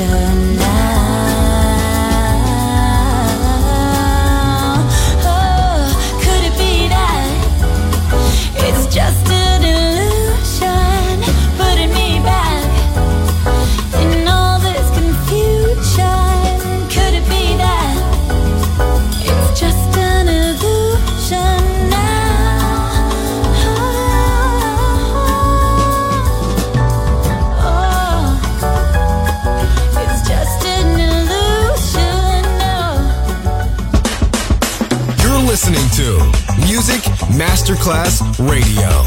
passion now. Class Radio.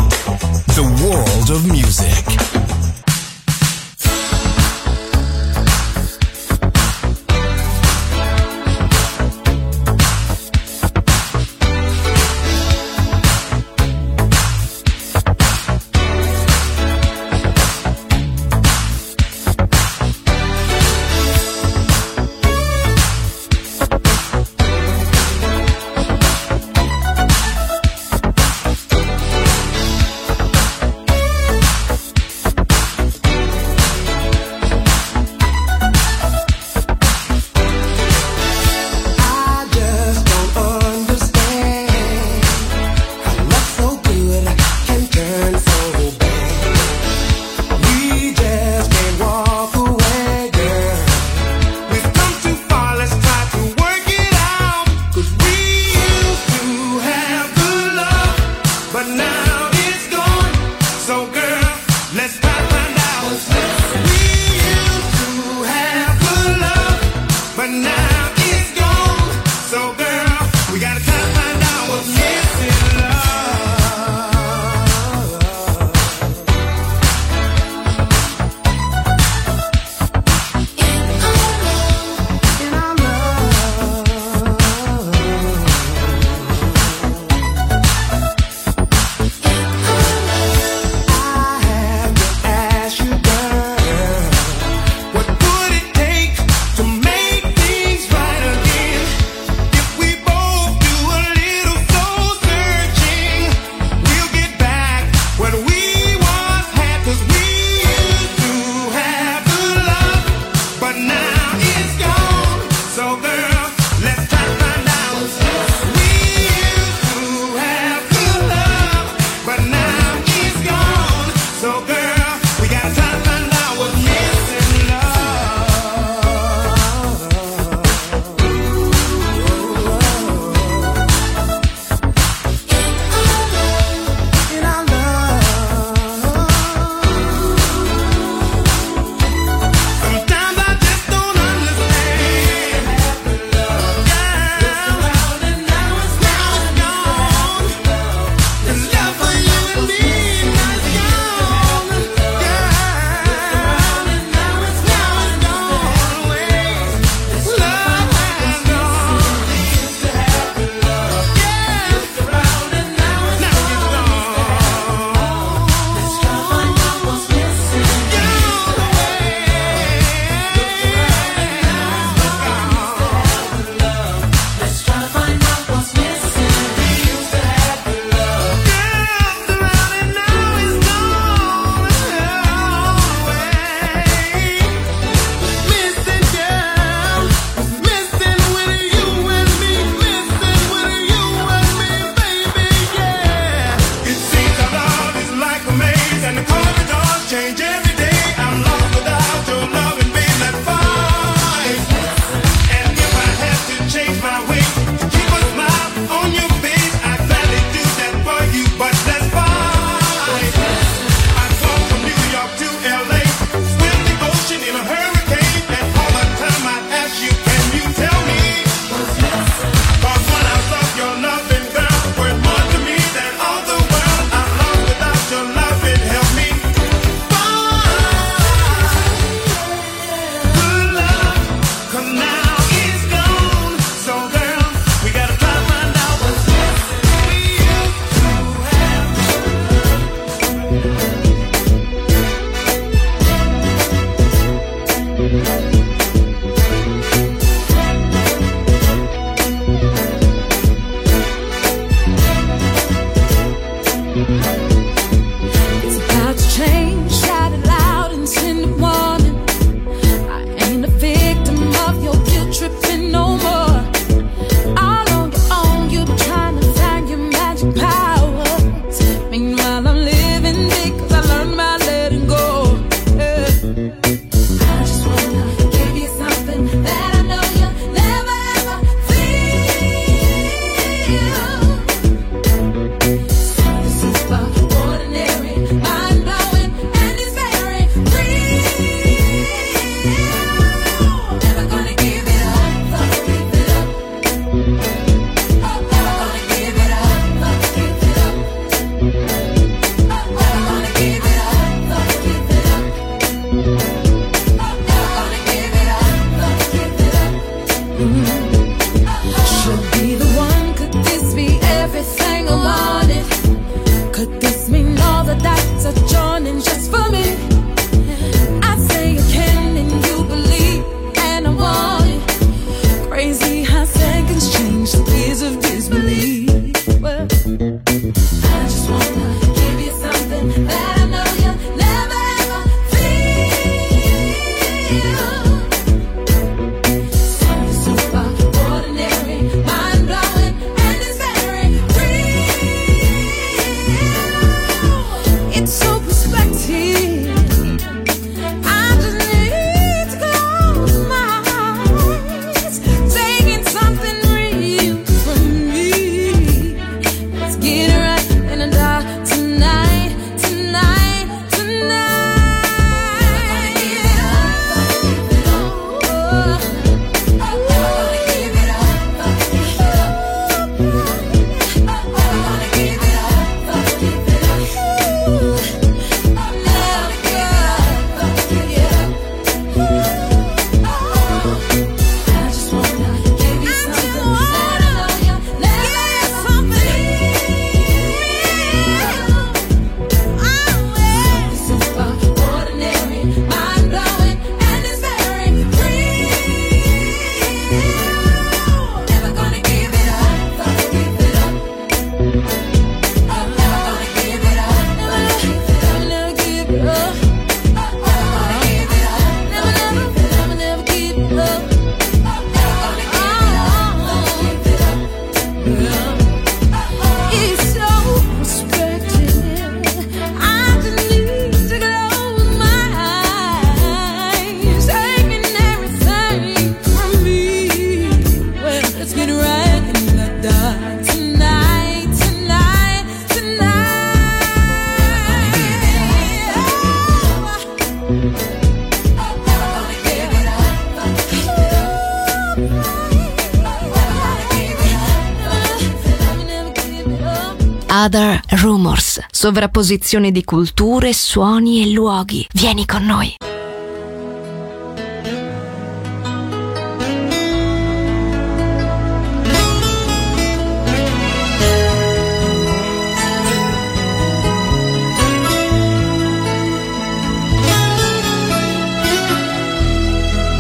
Sovrapposizione di culture, suoni e luoghi. Vieni con noi.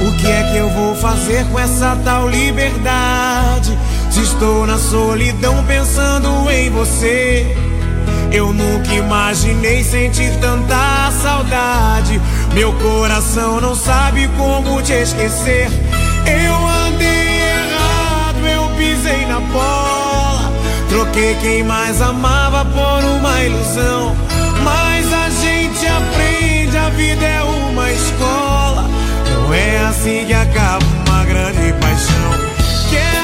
O que é que eu vou fazer com essa tal liberdade? Se estou na solidão pensando em você. Eu nunca imaginei sentir tanta saudade. Meu coração não sabe como te esquecer. Eu andei errado, eu pisei na bola. Troquei quem mais amava por uma ilusão. Mas a gente aprende, a vida é uma escola. Não é assim que acaba uma grande paixão. fazer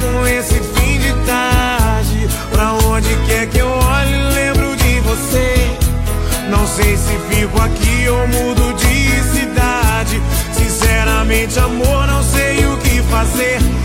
com esse fim de tarde? Pra onde quer que eu olhe, lembro de você. Não sei se fico aqui ou mudo de cidade. Sinceramente, amor, não sei o que fazer.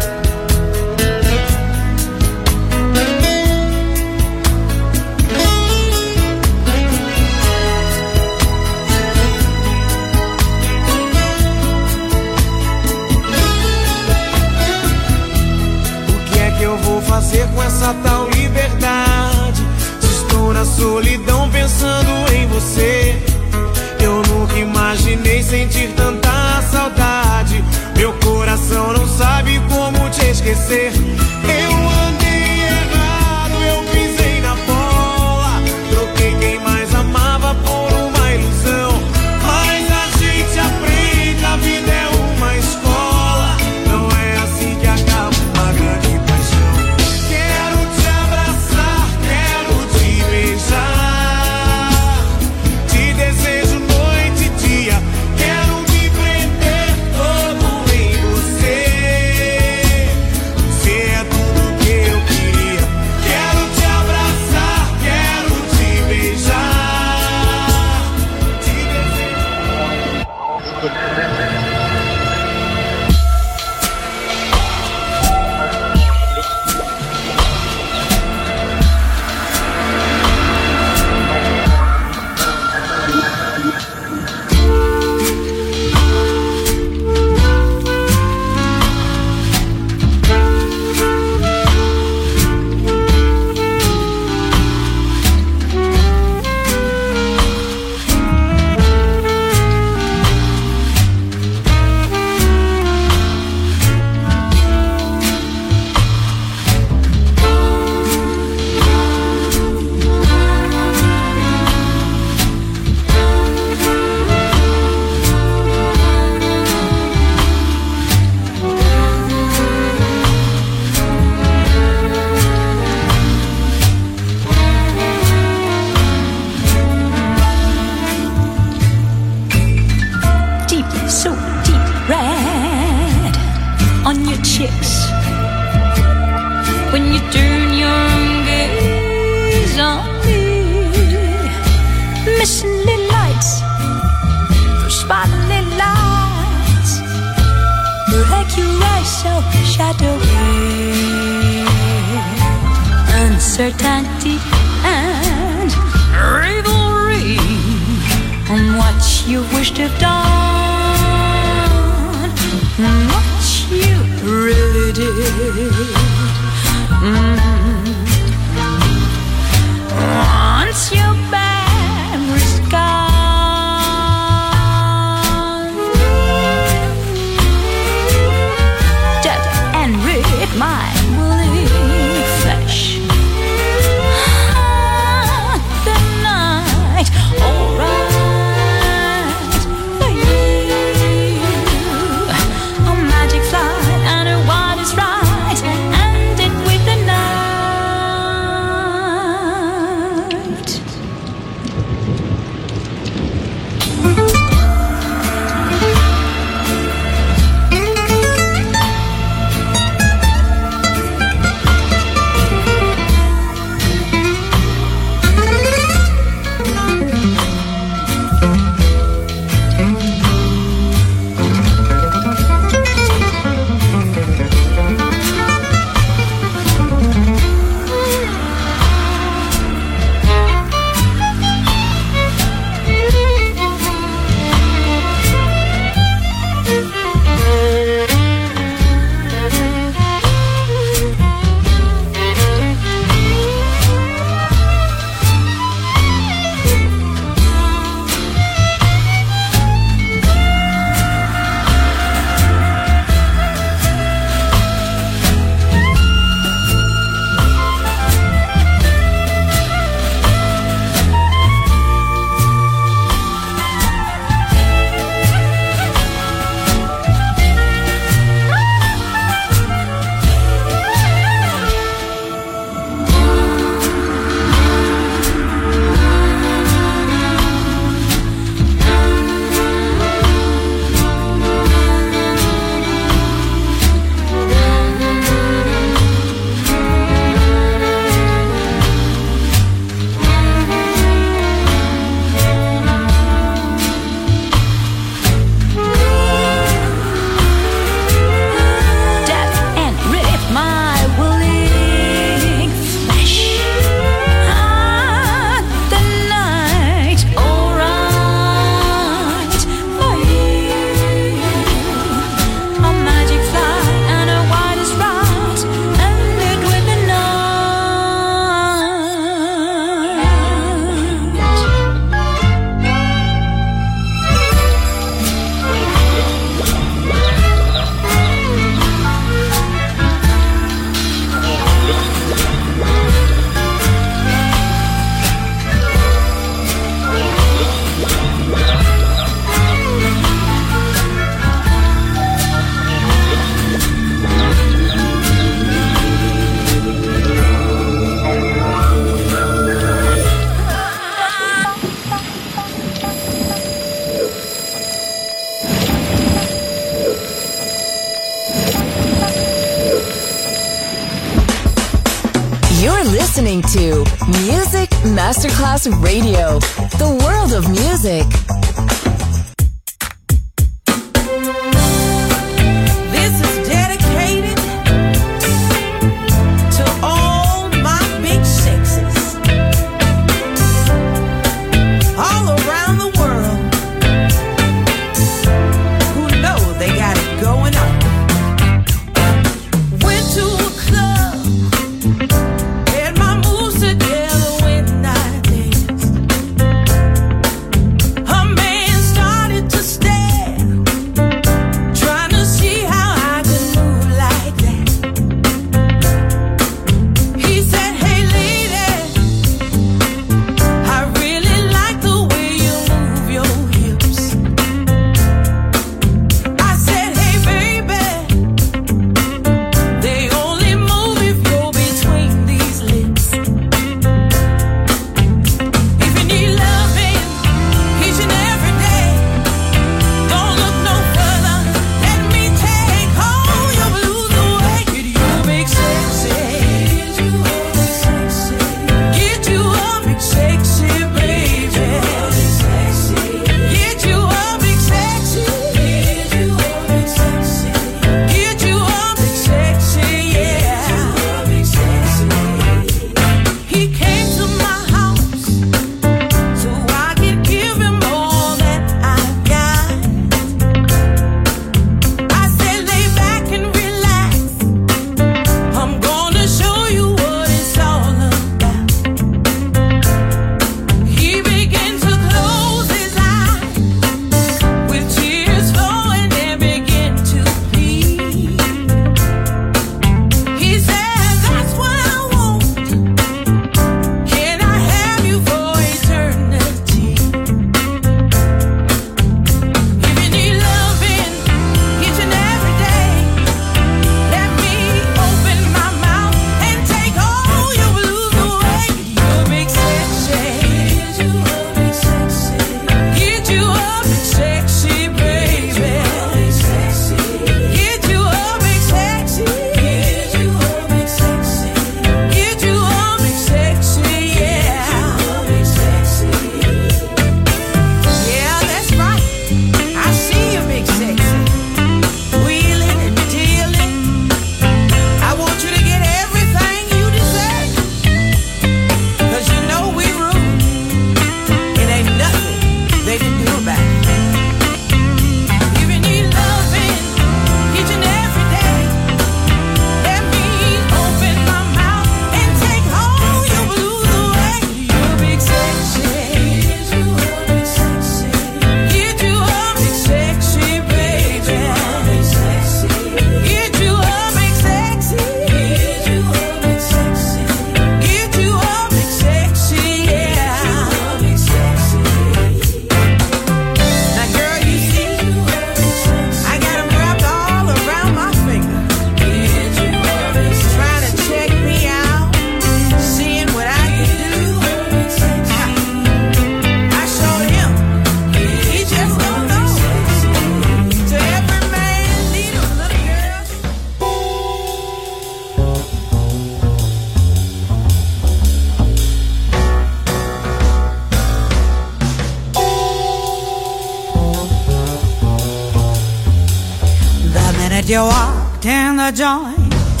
You walked in the joint,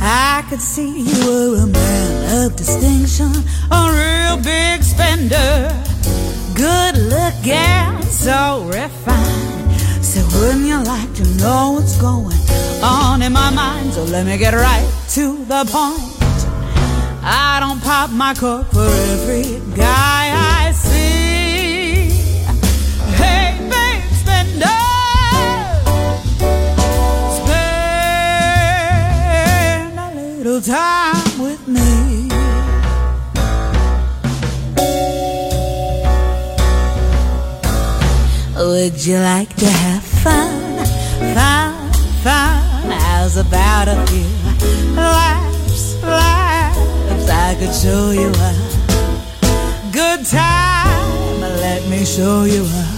I could see you were a man of distinction, a real big spender. Good looking, so refined. So wouldn't you like to know what's going on in my mind? So let me get right to the point. I don't pop my cork for every guy little time with me. Would you like to have fun, fun, fun? How's about a few laughs, laughs? I could show you a good time. Let me show you a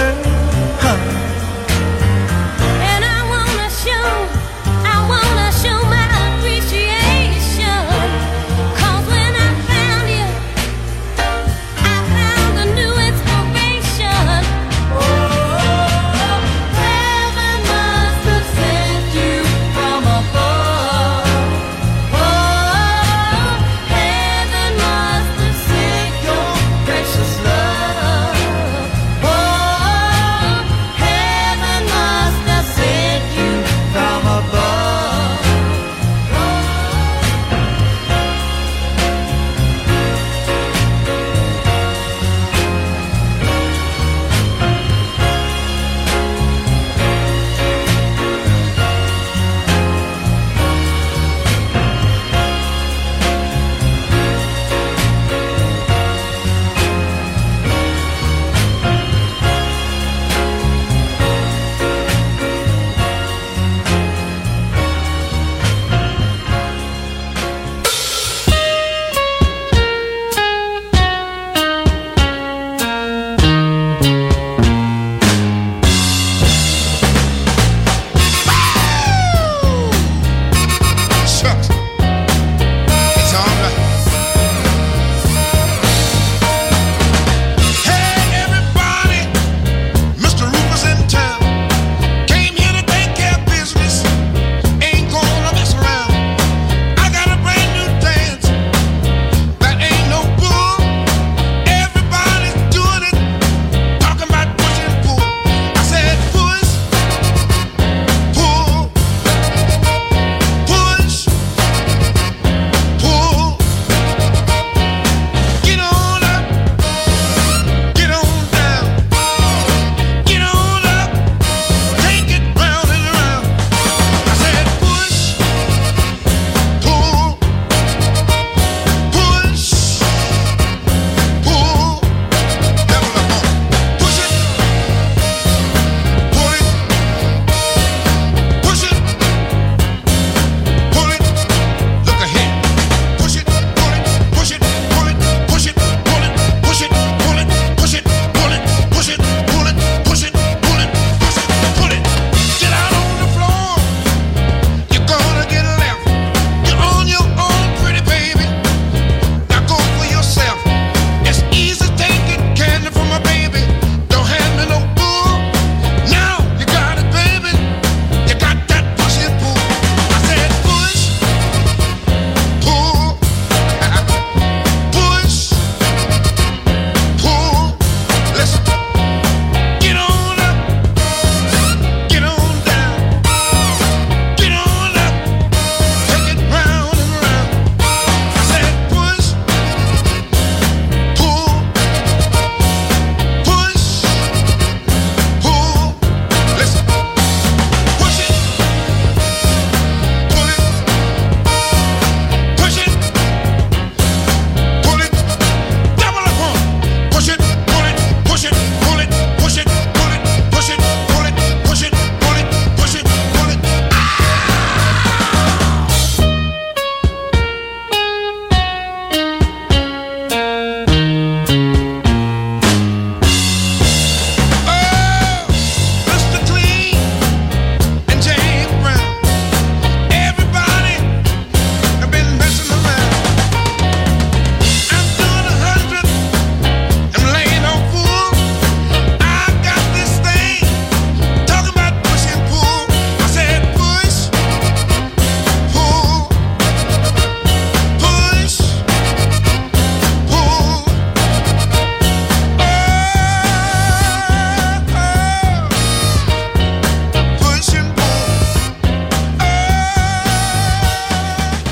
Huh.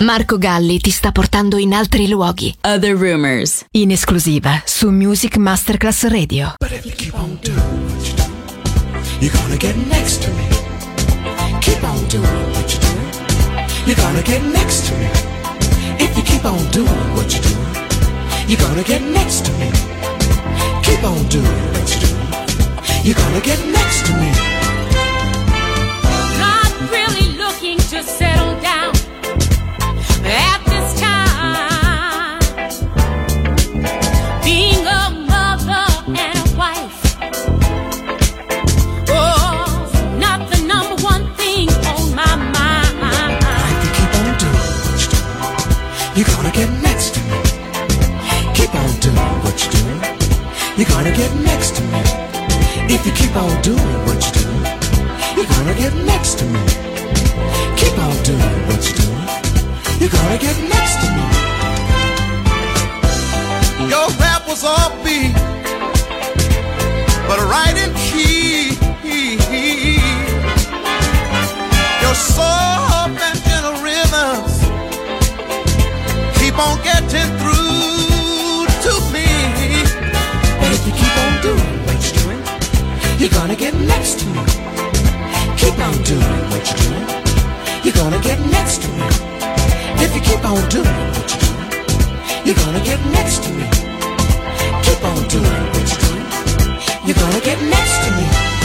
Marco Galli ti sta portando in altri luoghi. Other Rumors. In esclusiva su Music Masterclass Radio. But if you keep on doing what you do, you're gonna get next to me. Keep on doing what you do, you're gonna get next to me. If you keep on doing what you do, you're gonna get next to me. Keep on doing what you do, you're gonna get next to me. You're gonna get next to me. Keep on doing what you do, you're gonna get next to me. If you keep on doing what you do, you're gonna get next to me. Keep on doing what you do, you're gonna get next to me. Your rap was all beat, but right in key. Your soft keep on getting through to me. But if you keep on doing what you're doing, you're gonna get next to me. Keep on doing what you're doing, you're gonna get next to me. If you keep on doing what you're doing, you're gonna get next to me. Keep on doing what you're doing, you're gonna get next to me.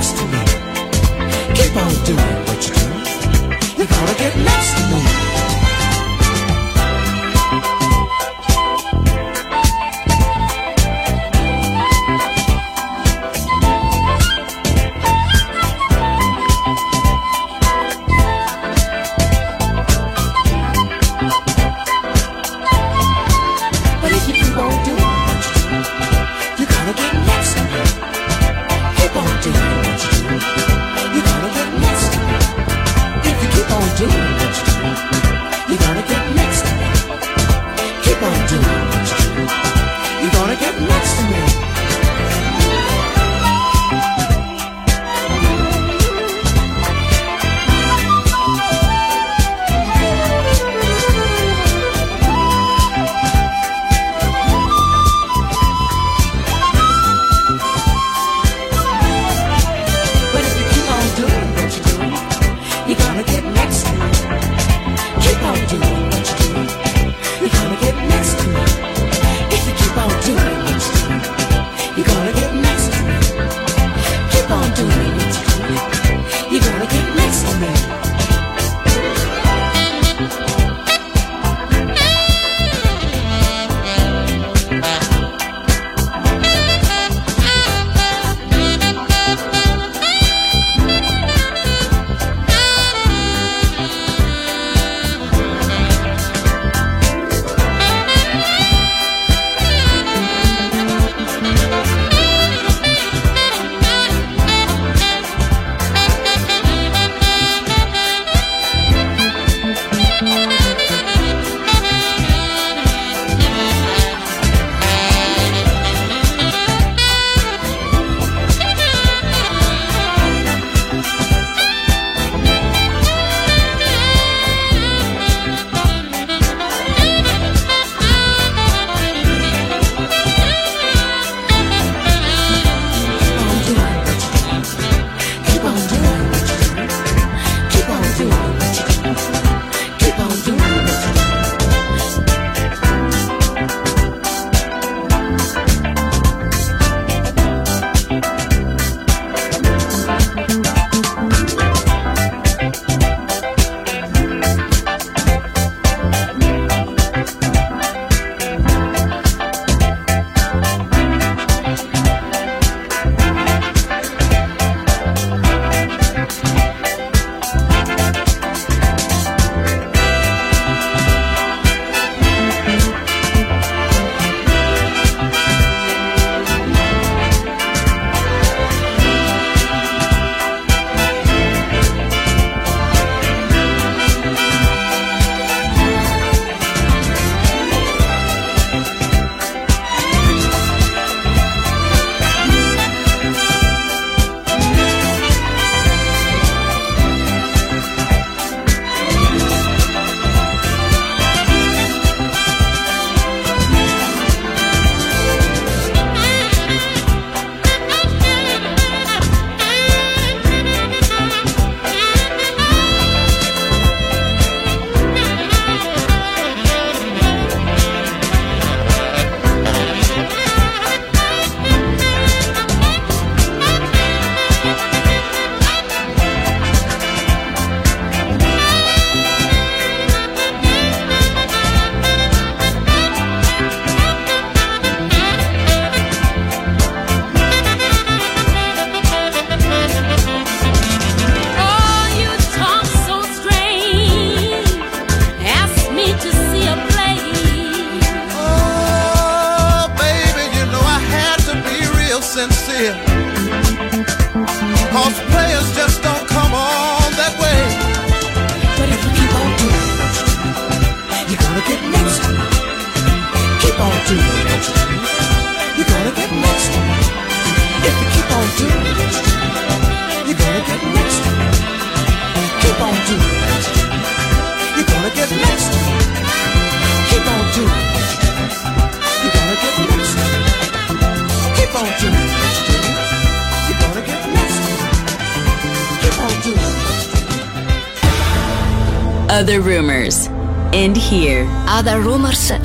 Next to me. Keep on doing what you do, you're gonna get next to me.